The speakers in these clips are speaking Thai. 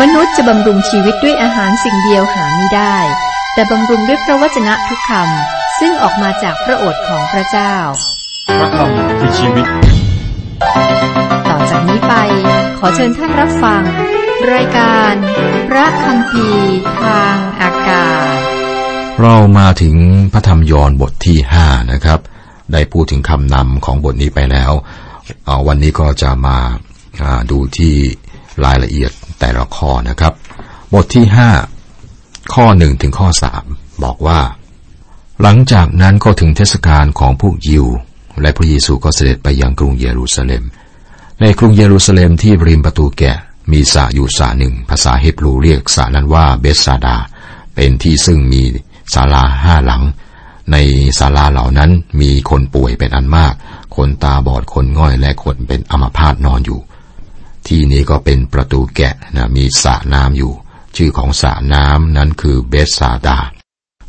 มนุษย์จะบำรุงชีวิตด้วยอาหารสิ่งเดียวหาไม่ได้ แต่บำรุงด้วยพระวจนะทุกคำซึ่งออกมาจากพระโอษฐ์ของพระเจ้า พระคำคือชีวิต ต่อจากนี้ไป ขอเชิญท่านรับฟัง รายการ พระคำพีทางอากาศ เรามาถึงพระธรรมยอห์นบทที่ห้านะครับ ได้พูดถึงคำนำของบทนี้ไปแล้วเอ่อวันนี้ก็จะมาอ่าดูที่รายละเอียด แต่ละข้อนะครับ บทที่ห้าข้อหนึ่งถึงข้อสามบอกว่า หลังจากนั้นก็ถึงเทศกาลของพวกยิว และพระเยซูก็เสด็จไปยังกรุงเยรูซาเล็ม ในกรุงเยรูซาเล็มที่ริมประตูแกะมีสระอยู่สระหนึ่ง ภาษาเฮบรูเรียกสระนั้นว่าเบสซาดา เป็นที่ซึ่งมีศาลาห้าหลัง ในศาลาเหล่านั้นมีคนป่วยเป็นอันมาก คนตาบอดคนง่อยและคนเป็นอัมพาตนอนอยู่ ที่นี้ก็เป็นประตูแกะนะมีสระน้ำอยู่ ชื่อของสระน้ำนั้นคือเบสซาดา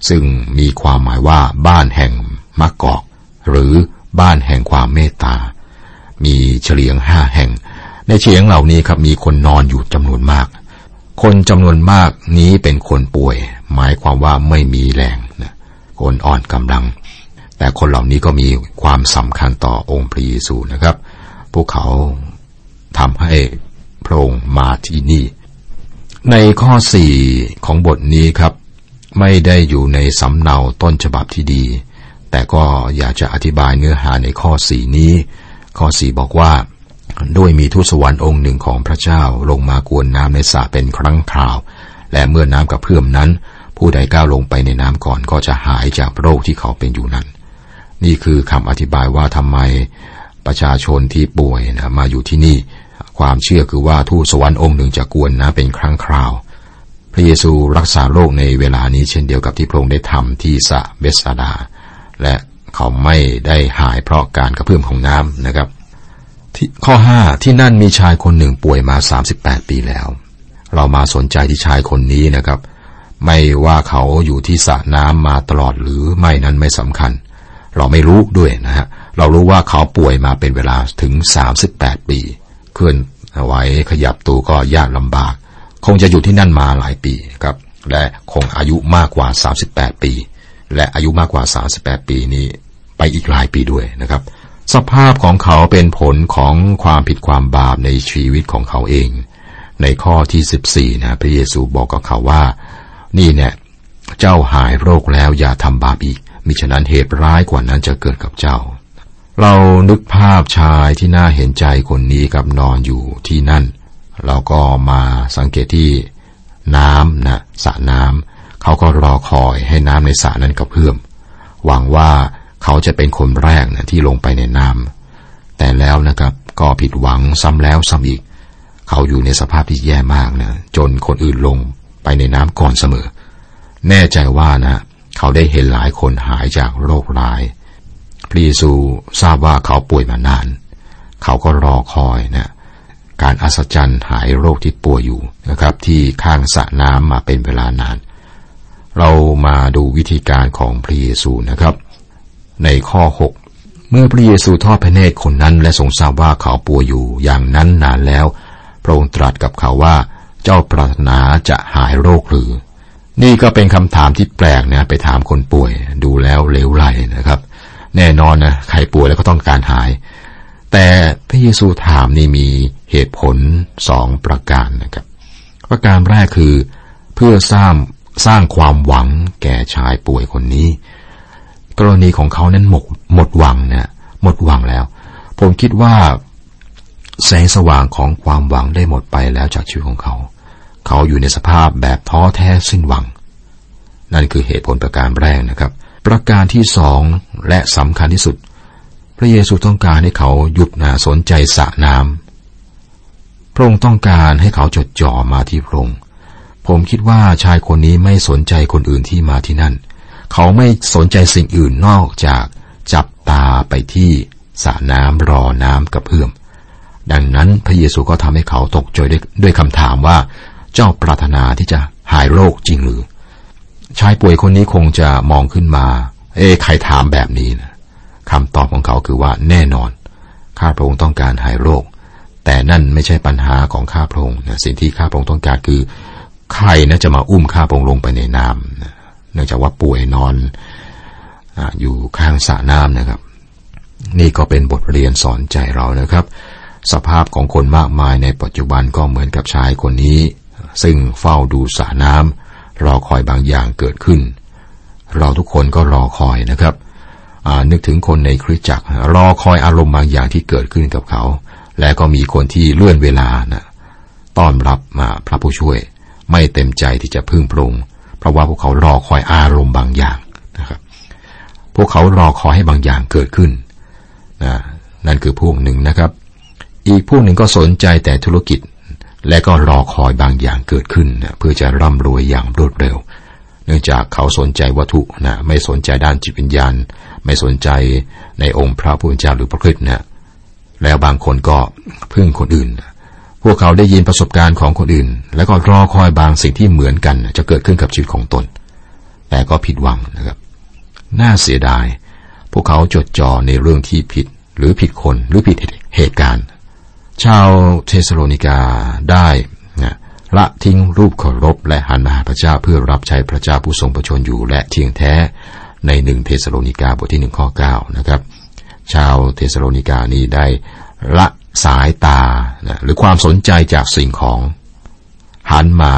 ซึ่งมีความหมายว่าบ้านแห่งมะกอก หรือบ้านแห่งความเมตตา มีเฉลียงห้าแห่ง ในเฉียงเหล่านี้ครับมีคนนอนอยู่จำนวนมาก คนจำนวนมากนี้เป็นคนป่วย หมายความว่าไม่มีแรงนะคนอ่อนกำลัง แต่คนเหล่านี้ก็มีความสำคัญต่อองค์พระเยซูนะครับ พวกเขา ทำให้พระองค์มาที่นี่ ในข้อสี่ของบทนี้ครับ ไม่ได้อยู่ในสำเนาต้นฉบับที่ดี แต่ก็อยากจะอธิบายเนื้อหาในข้อสี่นี้ ข้อสี่บอกว่าด้วยมีทูตสวรรค์องค์หนึ่งของพระเจ้าลงมากวนน้ำในสระเป็นครั้งคราว และเมื่อน้ำกระเพื่อมนั้น ผู้ใดก้าวลงไปในน้ำก่อนก็จะหายจากโรคที่เขาเป็นอยู่นั้น นี่คือคำอธิบายว่าทำไมประชาชนที่ป่วยนะมาอยู่ที่นี่ ความเชื่อคือว่าทูตสวรรค์องค์หนึ่งจะกวนน้ำเป็นครั้งคราว พระเยซูรักษาโรคในเวลานี้เช่นเดียวกับที่พระองค์ได้ทำที่สะเบสซาดา และเขาไม่ได้หายเพราะการกระเพื่อมของน้ำนะครับที่ข้อ 5 ที่นั่นมีชายคนหนึ่งป่วยมา 38 ปีแล้ว เรามาสนใจที่ชายคนนี้นะครับ ไม่ว่าเขาอยู่ที่สระน้ำมาตลอดหรือไม่นั้นไม่สำคัญ เราไม่รู้ด้วยนะฮะเรารู้ว่าเขาป่วยมาเป็นเวลาถึง 38 ปี เคลื่อนไหวขยับตัวก็ยากลำบาก คงจะอยู่ที่นั่นมาหลายปีครับ และคงอายุมากกว่า 38 ปี และอายุมากกว่า 38 ปีนี้ไปอีกหลายปีด้วยนะครับ สภาพของเขาเป็นผลของความผิดความบาปในชีวิตของเขาเอง ในข้อที่ 14 นะพระเยซูบอกกับเขาว่า นี่เนี่ยเจ้าหายโรคแล้วอย่าทำบาปอีกมิฉะนั้นเหตุร้ายกว่านั้นจะเกิดกับเจ้า เรานึกภาพชายที่น่าเห็นใจคนนี้กับนอนอยู่ที่นั่น เราก็มาสังเกตที่น้ำนะสระน้ำเขาก็รอคอยให้น้ำในสระนั้นกระเพื่อมหวังว่าเขาจะเป็นคนแรกนะที่ลงไปในน้ำแต่แล้วนะครับก็ผิดหวังซ้ำแล้วซ้ำอีก เขาอยู่ในสภาพที่แย่มากนะจนคนอื่นลงไปในน้ำก่อนเสมอ แน่ใจว่านะ เขาได้เห็นหลายคนหายจากโรคร้าย ระเยซูทราบว่าเขาป่วยมานาน เขาก็รอคอยนะการอัศจรรย์หายโรคที่ป่วยอยู่นะครับ ที่ข้างสระน้ำมาเป็นเวลานาน เรามาดูวิธีการของพระเยซูนะครับ ในข้อ 6 เมื่อพระเยซูทอดพระเนตรคนนั้นและทรงทราบว่าเขาป่วยอยู่อย่างนั้นนานแล้ว พระองค์ตรัสกับเขาว่าเจ้าปรารถนาจะหายโรคหรือ นี่ก็เป็นคำถามที่แปลกนะไปถามคนป่วยดูแล้วเลวไหลนะครับ แน่นอนนะใครป่วยแล้วก็ต้องการหาย แต่พระเยซูถามนี่มีเหตุผลสองประการนะครับ ประการแรกคือเพื่อสร้างสร้างความหวังแก่ชายป่วยคนนี้ กรณีของเขานั้นหมดหมดหวังนะหมดหวังแล้ว ผมคิดว่าแสงสว่างของความหวังได้หมดไปแล้วจากชีวิตของเขา เขาอยู่ในสภาพแบบท้อแท้สิ้นหวัง นั่นคือเหตุผลประการแรกนะครับ ประการที่สองและสำคัญที่สุด พระเยซูต้องการให้เขาหยุดนะสนใจสระน้ำพระองค์ต้องการให้เขาจดจ่อมาที่พระองค์ผมคิดว่าชายคนนี้ไม่สนใจคนอื่นที่มาที่นั่น เขาไม่สนใจสิ่งอื่นนอกจากจับตาไปที่สระน้ำรอน้ำกระเพื่อม ดังนั้นพระเยซูก็ทำให้เขาตกใจด้วยด้วยคำถามว่า เจ้าปรารถนาที่จะหายโรคจริงหรือ ชายป่วยคนนี้คงจะมองขึ้นมา เอ๊ะใครถามแบบนี้นะคำตอบของเขาคือว่าแน่นอน ข้าพระองค์ต้องการหายโรค แต่นั่นไม่ใช่ปัญหาของข้าพระองค์นะสิ่งที่ข้าพระองค์ต้องการคือ ใครนะจะมาอุ้มข้าพระองค์ลงไปในน้ำเนื่องจากว่าป่วยนอนออยู่ข้างสระน้ำนะครับ นี่ก็เป็นบทเรียนสอนใจเรานะครับ สภาพของคนมากมายในปัจจุบันก็เหมือนกับชายคนนี้ ซึ่งเฝ้าดูสระน้ำ รอคอยบางอย่างเกิดขึ้น เราทุกคนก็รอคอยนะครับนึกถึงคนในคริสตจักร รอคอยอารมณ์บางอย่างที่เกิดขึ้นกับเขา และก็มีคนที่เลื่อนเวลานะต้อนรับมาพระผู้ช่วย ไม่เต็มใจที่จะพึ่งพรงเพราะว่าพวกเขารอคอยอารมณ์บางอย่างนะครับ พวกเขารอคอยให้บางอย่างเกิดขึ้นนะนั่นคือพวกหนึ่งนะครับ อีกพวกหนึ่งก็สนใจแต่ธุรกิจ และก็รอคอยบางอย่างเกิดขึ้นนะเพื่อจะร่ำรวยอย่างรวดเร็ว เนื่องจากเขาสนใจวัตถุนะไม่สนใจด้านจิตวิญญาณ ไม่สนใจในองค์พระผู้เป็นเจ้าหรือพระคริสต์นะแล้วบางคนก็พึ่งคนอื่น พวกเขาได้ยินประสบการณ์ของคนอื่น แล้วก็รอคอยบางสิ่งที่เหมือนกัน จะเกิดขึ้นกับชีวิตของตน แต่ก็ผิดหวังนะครับ น่าเสียดาย พวกเขาจดจ่อในเรื่องที่ผิดหรือผิดคนหรือผิดเหตุการณ์ ชาวเทสโลนิกาได้นะละทิ้งรูปเคารพและหันมาหาพระเจ้าเพื่อรับใช้พระเจ้าผู้ทรงพระชนม์อยู่และเที่ยงแท้ในหนึ่งเทสโลนิกาบทที่หนึ่งข้อเก้านะครับ ชาวเทสโลนิกานี้ได้ละสายตานะหรือความสนใจจากสิ่งของหันมา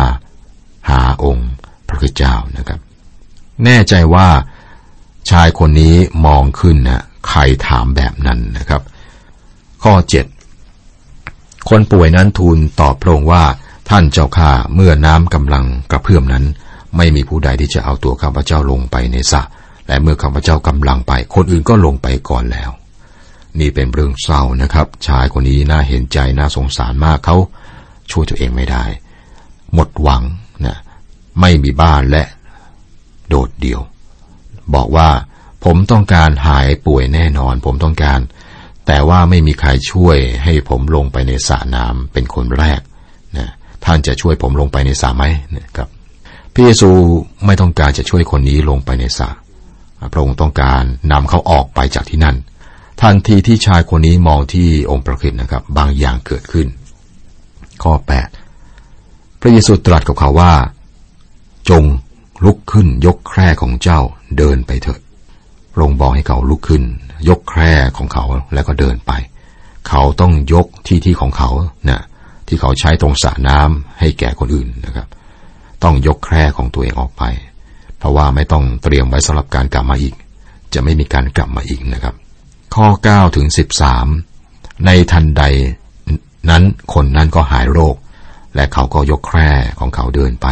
หาองค์พระเจ้านะครับ แน่ใจว่าชายคนนี้มองขึ้นนะใครถามแบบนั้นนะครับ ข้อเจ็ด คนป่วยนั้นทูลตอบพระองค์ว่าท่านเจ้าข้าเมื่อน้ำกำลังกระเพื่อมนั้น ไม่มีผู้ใดที่จะเอาตัวข้าพเจ้าลงไปในสระและเมื่อข้าพเจ้ากำลังไป คนอื่นก็ลงไปก่อนแล้ว นี่เป็นเรื่องเศร้านะครับ ชายคนนี้น่าเห็นใจน่าสงสารมากเขาช่วยตัวเองไม่ได้ หมดหวังนะไม่มีบ้านและ โดดเดี่ยว บอกว่าผมต้องการหายป่วยแน่นอน ผมต้องการ แต่ว่าไม่มีใครช่วยให้ผมลงไปในสระน้ำเป็นคนแรกนะท่านจะช่วยผมลงไปในสระไหมนะครับพระเยซูไม่ต้องการจะช่วยคนนี้ลงไปในสระพระองค์ต้องการนำเขาออกไปจากที่นั่น ทันทีที่ชายคนนี้มองที่องค์พระคิดนะครับ บางอย่างเกิดขึ้น ข้อ 8 พระเยซูตรัสกับเขาว่า จงลุกขึ้นยกแคร่ของเจ้าเดินไปเถิด พระองค์บอกให้เขาลุกขึ้น ยกแคร่ของเขาแล้วก็เดินไป เขาต้องยกที่ที่ของเขาเนะ่ยที่เขาใช้ตรงสระน้ำให้แก่คนอื่นนะครับ ต้องยกแคร่ของตัวเองออกไป เพราะว่าไม่ต้องเตรียมไว้สำหรับการกลับมาอีก จะไม่มีการกลับมาอีกนะครับ ข้อ9ถึง13 ในทันใดนั้นคนนั้นก็หายโรค และเขาก็ยกแคร่ของเขาเดินไป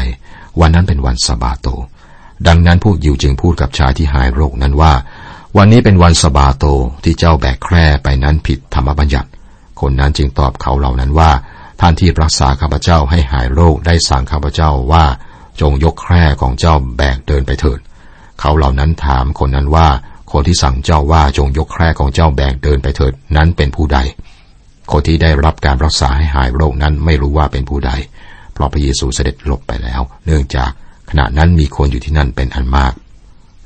วันนั้นเป็นวันสบาโต ดังนั้นผู้ยิวจึงพูดกับชายที่หายโรคนั้นว่า วันนี้เป็นวันสบาโตที่เจ้าแบกแคร่ไปนั้นผิดธรรมบัญญัติ คนนั้นจึงตอบเขาเหล่านั้นว่า ท่านที่รักษาข้าพเจ้าให้หายโรคได้สั่งข้าพเจ้าว่าจงยกแคร่ของเจ้าแบกเดินไปเถิด เขาเหล่านั้นถามคนนั้นว่า คนที่สั่งเจ้าว่าจงยกแคร่ของเจ้าแบกเดินไปเถิดนั้นเป็นผู้ใด คนที่ได้รับการรักษาให้หายโรคนั้นไม่รู้ว่าเป็นผู้ใด เพราะพระเยซูเสด็จหลบไปแล้ว เนื่องจาก ขณะนั้นมีคนอยู่ที่นั่นเป็นอันมาก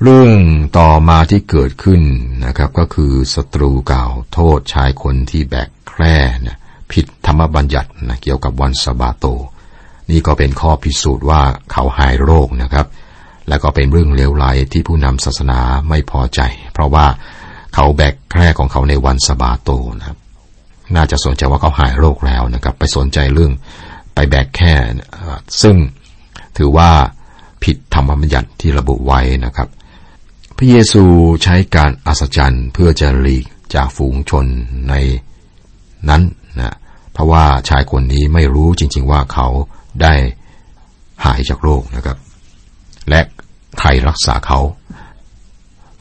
เรื่องต่อมาที่เกิดขึ้นนะครับก็คือศัตรูกล่าวโทษชายคนที่แบกแคร่นะผิดธรรมบัญญัตินะเกี่ยวกับวันสบาโต นี่ก็เป็นข้อพิสูจน์ว่าเขาหายโรคนะครับ และก็เป็นเรื่องเลวร้ายที่ผู้นำศาสนาไม่พอใจ เพราะว่าเขาแบกแคร่ของเขาในวันสบาโตนะครับน่าจะสนใจว่าเขาหายโรคแล้วนะครับ ไปสนใจเรื่องไปแบกแค่ซึ่งถือว่า ผิดธรรมบัญญัติที่ระบุไว้นะครับ พระเยซูใช้การอัศจรรย์เพื่อจะหลีกจากฝูงชนในนั้นนะเพราะว่าชายคนนี้ไม่รู้จริง ๆ ว่าเขาได้หายจากโรคนะครับ และใครรักษาเขา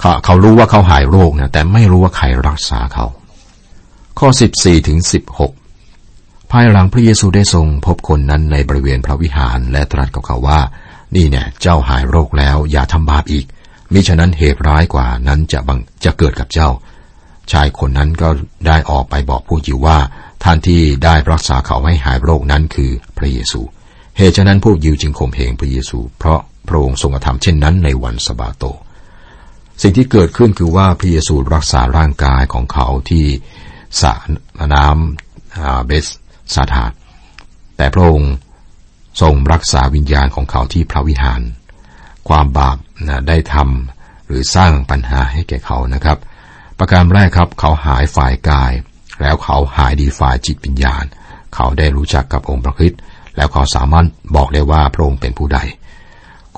เขาเขารู้ว่าเขาหายโรคนะแต่ไม่รู้ว่าใครรักษาเขา ข้อ 14ถึง16 ภายหลังพระเยซูได้ทรงพบคนนั้นในบริเวณพระวิหารและตรัสกับเขาว่า นี่เนี่ยเจ้าหายโรคแล้วอย่าทำบาปอีก มิฉะนั้นเหตุร้ายกว่านั้นจะบังจะเกิดกับเจ้า ชายคนนั้นก็ได้ออกไปบอกผู้ยิวว่า ท่านที่ได้รักษาเขาให้หายโรคนั้นคือพระเยซู เหตุฉะนั้นพวกยิวจึงข่มเหงพระเยซู เพราะพระองค์ทรงกระทำเช่นนั้นในวันสบาโต สิ่งที่เกิดขึ้นคือว่าพระเยซูรักษาร่างกายของเขาที่สระน้เบสซาธาแต่พระองค์ ทรงรักษาวิญญาณของเขาที่พระวิหาร ความบาปนะได้ทำหรือสร้างปัญหาให้แก่เขานะครับ ประการแรกครับเขาหายฝ่ายกาย แล้วเขาหายดีฝ่ายจิตวิญญาณ เขาได้รู้จักกับองค์พระคริสต์แล้วเขาสามารถบอกได้ว่าพระองค์เป็นผู้ใด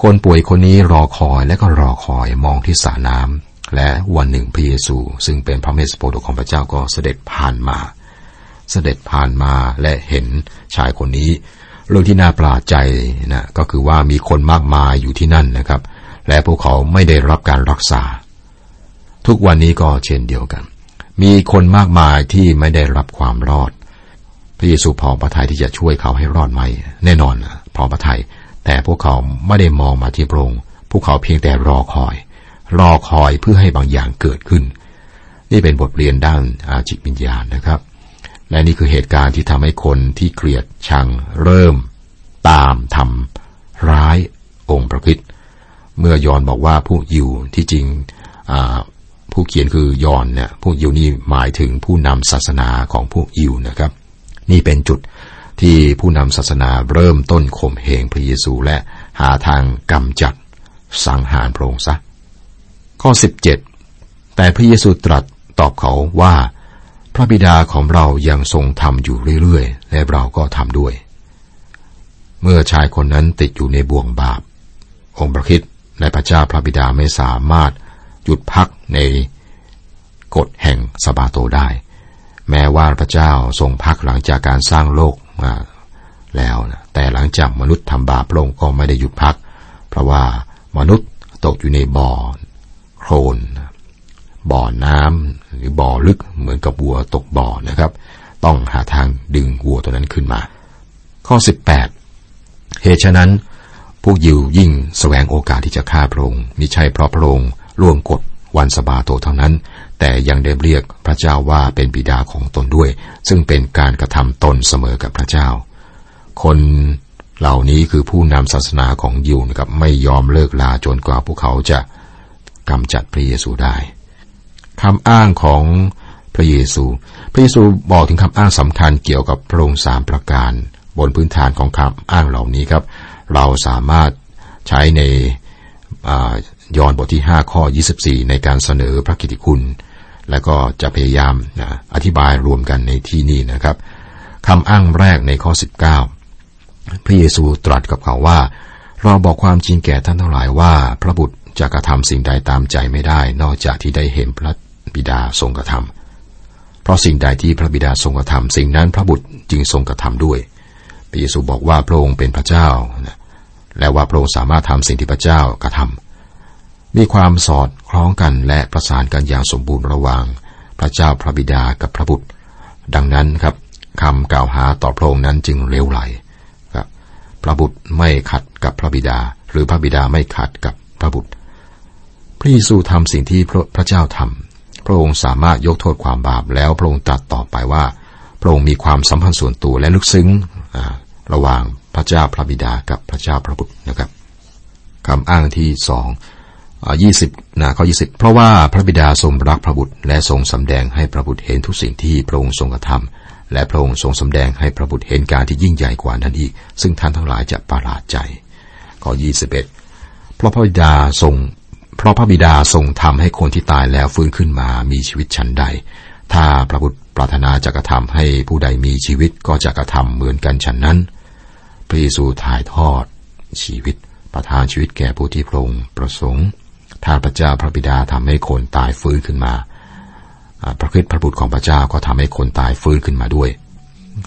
คนป่วยคนนี้รอคอยและก็รอคอยมองที่สระน้ำและวันหนึ่งพระเยซู ซึ่งเป็นพระเมสโปรดของพระเจ้าก็เสด็จผ่านมา เสด็จผ่านมาและเห็นชายคนนี้ เรื่องที่น่าประหลาดใจนะก็คือว่ามีคนมากมายอยู่ที่นั่นนะครับ และพวกเขาไม่ได้รับการรักษา ทุกวันนี้ก็เช่นเดียวกัน มีคนมากมายที่ไม่ได้รับความรอด พระเยซูพอพระทัยที่จะช่วยเขาให้รอดไหม แน่นอนพอพระทัยแต่พวกเขาไม่ได้มองมาที่พระองค์พวกเขาเพียงแต่รอคอย รอคอยเพื่อให้บางอย่างเกิดขึ้น นี่เป็นบทเรียนด้านอาจิตวิญญาณนะครับ และนี่คือเหตุการณ์ที่ทำให้คนที่เกลียดชังเริ่ม ตามทำร้ายองค์พระคิดเมื่อยอนบอกว่าผู้ยิวที่จริงผู้เขียนคือยอนเนี่ยผู้ยิวนี่หมายถึงผู้นำศาสนาของผู้ยิวนะครับ นี่เป็นจุดที่ผู้นำศาสนาเริ่มต้นข่มเหงพระเยซูและหาทางกำจัดสังหารพระองค์ซะข้อ 17 แต่พระเยซูตรัสตอบเขาว่า ระบิดาของเรายังทรงทำอยู่เรื่อยๆ และเราก็ทำด้วย เมื่อชายคนนั้นติดอยู่ในบ่วงบาป องค์พระคิดและพระเจ้าพระบิดาไม่สามารถหยุดพักในกฎแห่งสบาโตได้ แม้ว่าพระเจ้าทรงพักหลังจากการสร้างโลกมาแล้วนะแต่หลังจากมนุษย์ทำบาปลงก็ไม่ได้หยุดพัก เพราะว่ามนุษย์ตกอยู่ในบ่อโคลน บ่อน้ำหรือบ่อลึกเหมือนกับวัวตกบ่อนะครับ ต้องหาทางดึงวัวตัวนั้นขึ้นมา ข้อ 18 เหตุฉะนั้น พวกยิวยิ่งสแสวงโอกาสที่จะฆ่าพระองค์มิใช่เพราะพระองค์ล่วงกฎวันสบาโตเท่านั้น แต่ยังได้เรียกพระเจ้าว่าเป็นบิดาของตนด้วย ซึ่งเป็นการกระทำตนเสมอกับพระเจ้า คนเหล่านี้คือผู้นำศาสนาของยิวนะครับไม่ยอมเลิกลาจนกว่าพวกเขาจะกำจัดพระเยซูได้ คำอ้างของพระเยซู พระเยซูบอกถึงคำอ้างสำคัญเกี่ยวกับพระองค์สามประการ บนพื้นฐานของคำอ้างเหล่านี้ครับ เราสามารถใช้ในยอห์นบทที่ 5 ข้อ 24 ในการเสนอพระกิติคุณ และก็จะพยายามนะอธิบายรวมกันในที่นี้นะครับคำอ้างแรกในข้อ 19 พระเยซูตรัสกับเขาว่า เราบอกความจริงแก่ท่านทั้งหลายว่า พระบุตรจะกระทำสิ่งใดตามใจไม่ได้ นอกจากที่ได้เห็นพระ บิดาทรงกระทำเพราะสิ่งใดที่พระบิดาทรงกระทำสิ่งนั้นพระบุตรจึงทรงกระทำด้วยพระเยซูบอกว่าพระองค์เป็นพระเจ้าและว่าพระองค์สามารถทำสิ่งที่พระเจ้ากระทำมีความสอดคล้องกันและประสานกันอย่างสมบูรณ์ระหว่าง พระเจ้าพระบิดากับพระบุตร ดังนั้นครับคำกล่าวหาต่อพระองค์นั้นจึงเลวไหลครับ พระบุตรไม่ขัดกับพระบิดา หรือพระบิดาไม่ขัดกับพระบุตร พระเยซูทำสิ่งที่พระเจ้าทำ พระองค์สามารถยกโทษความบาปแล้วพระองค์ตรัสต่อไปว่า พระองค์มีความสัมพันธ์ส่วนตัวและลึกซึ้งระหว่างพระเจ้าพระบิดากับพระเจ้าพระบุตรนะครับคำอ้างที่สองยี่สิบนะข้อยี่สิบเพราะว่าพระบิดาทรงรักพระบุตร และทรงสำแดงให้พระบุตรเห็นทุกสิ่งที่พระองค์ทรงกระทำและพระองค์ทรงสำแดงให้พระบุตรเห็นการที่ยิ่งใหญ่กว่านั้นอีก ซึ่งท่านทั้งหลายจะประหลาดใจข้อยี่สิบเอ็ดเพราะพระบิดาทรง เพราะพระบิดาทรงทำให้คนที่ตายแล้วฟื้นขึ้นมามีชีวิตชั้นใด ถ้าพระบุตรปรารถนาจะกระทำให้ผู้ใดมีชีวิตก็จะกระทำเหมือนกันฉันนั้น พระเยซูถ่ายทอด ชีวิตประทานชีวิตแก่ผู้ที่พระองค์ประสงค์ถ้าพระเจ้าพระบิดาทำให้คนตายฟื้นขึ้นมาพระคิดพระบุตรของพระเจ้าก็ทำให้คนตายฟื้นขึ้นมาด้วย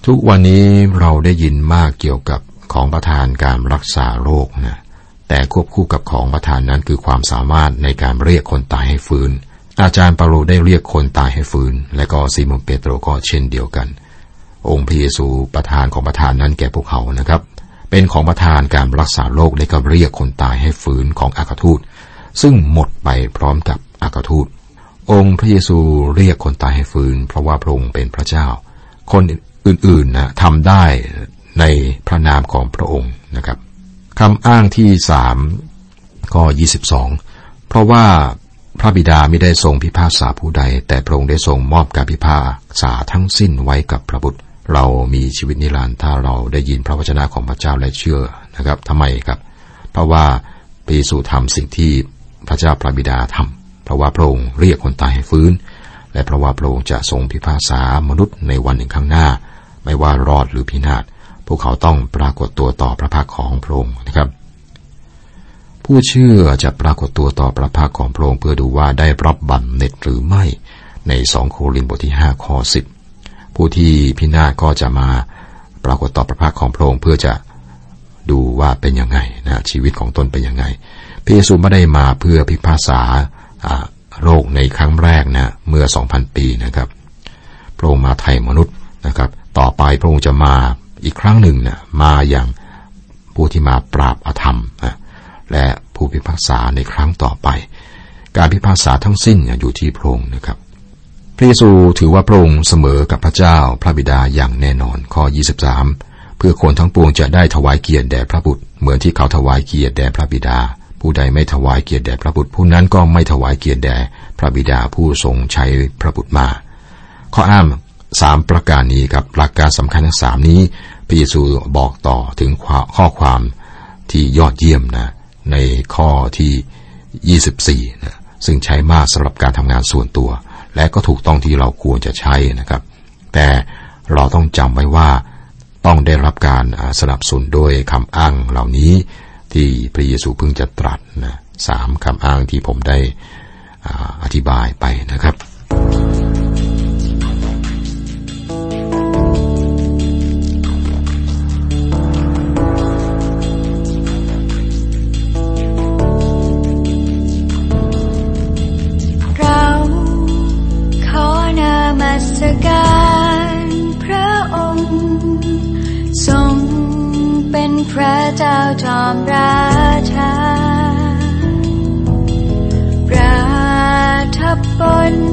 ทุกวันนี้เราได้ยินมากเกี่ยวกับของประทานการรักษาโรคนะ แต่ควบคู่กับของประทานนั้นคือความสามารถในการเรียกคนตายให้ฟื้น อาจารย์เปาโลได้เรียกคนตายให้ฟื้น และก็ซีโมนเปโตรก็เช่นเดียวกัน องค์พระเยซูประทานของประทานนั้นแก่พวกเขานะครับ เป็นของประทานการรักษาโรคและก็เรียกคนตายให้ฟื้นของอากาทูต ซึ่งหมดไปพร้อมกับอากาทูต องค์พระเยซูเรียกคนตายให้ฟื้น เพราะว่าพระองค์เป็นพระเจ้า คนอื่นๆนะทำได้ในพระนามของพระองค์นะครับ คำอ้างที่สามก็ยี่สิบสองเพราะว่าพระบิดาไม่ได้ทรงพิพากษาผู้ใด แต่พระองค์ได้ทรงมอบการพิพากษาทั้งสิ้นไว้กับพระบุตร เรามีชีวิตนิรันดร์ถ้าเราได้ยินพระวจนะของพระเจ้าและเชื่อนะครับทำไมครับ เพราะว่าพระเยซูทำสิ่งที่พระเจ้าพระบิดาทำเพราะว่าพระองค์เรียกคนตายให้ฟื้น และเพราะว่าพระองค์จะทรงพิพากษามนุษย์ในวันหนึ่งข้างหน้า ไม่ว่ารอดหรือพินาศ วกเขาต้องปรากฏตัวต่อพระพักของพระองค์นะครับ ผู้เชื่อจะปรากฏตัวต่อพระพักของพระองค์เพื่อดูว่าได้รับบัตรเน็ตหรือไม่ในสองโครินธ์บทที่5ข้อ10ผู้ที่พินาศก็จะมาปรากฏต่อพระพักของพระองค์เพื่อจะดูว่าเป็นยังไงนะชีวิตของตนเป็นยังไงพระเยซูไม่ได้มาเพื่อพิพากษาโรคในครั้งแรกนะเมื่อ 2,000 ปีนะครับ พระองค์มาไถ่มนุษย์นะครับ ต่อไปพระองค์จะมา อีกครั้งหนึ่งนะมาอย่างผู้ที่มาปราบอาธรรมนะและผู้พิพากษาในครั้งต่อไป การพิพากษาทั้งสิ้นอยู่ที่พระองค์นะครับ พระเยซูถือว่าพระองค์เสมอกับพระเจ้าพระบิดาอย่างแน่นอนข้อ 23 เพื่อคนทั้งปวงจะได้ถวายเกียรติแด่พระบุตร เหมือนที่เขาถวายเกียรติแด่พระบิดา ผู้ใดไม่ถวายเกียรติแด่พระบุตร ผู้นั้นก็ไม่ถวายเกียรติแด่พระบิดาผู้ทรงใช้พระบุตรมา ข้ออ้างสามประการนี้กับหลักการสำคัญทั้งสามนี้ ระเยซูบอกต่อถึงข้อความที่ยอดเยี่ยมนะในข้อที่ 24นะซึ่งใช้มากสำหรับการทำงานส่วนตัว และก็ถูกต้องที่เราควรจะใช้นะครับ แต่เราต้องจำไว้ว่าต้องได้รับการสนับสนุนโดยคำอ้างเหล่านี้ที่พระเยซูเพิ่งจะตรัสนะสามคำอ้างที่ผมได้อธิบายไปนะครับ พระเจ้าจอมราชาประทับบน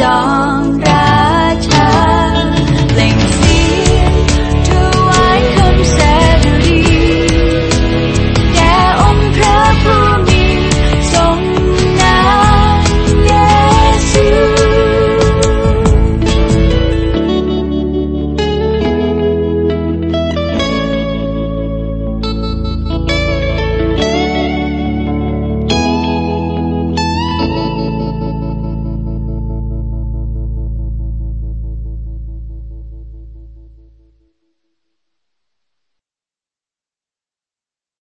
จอมรัก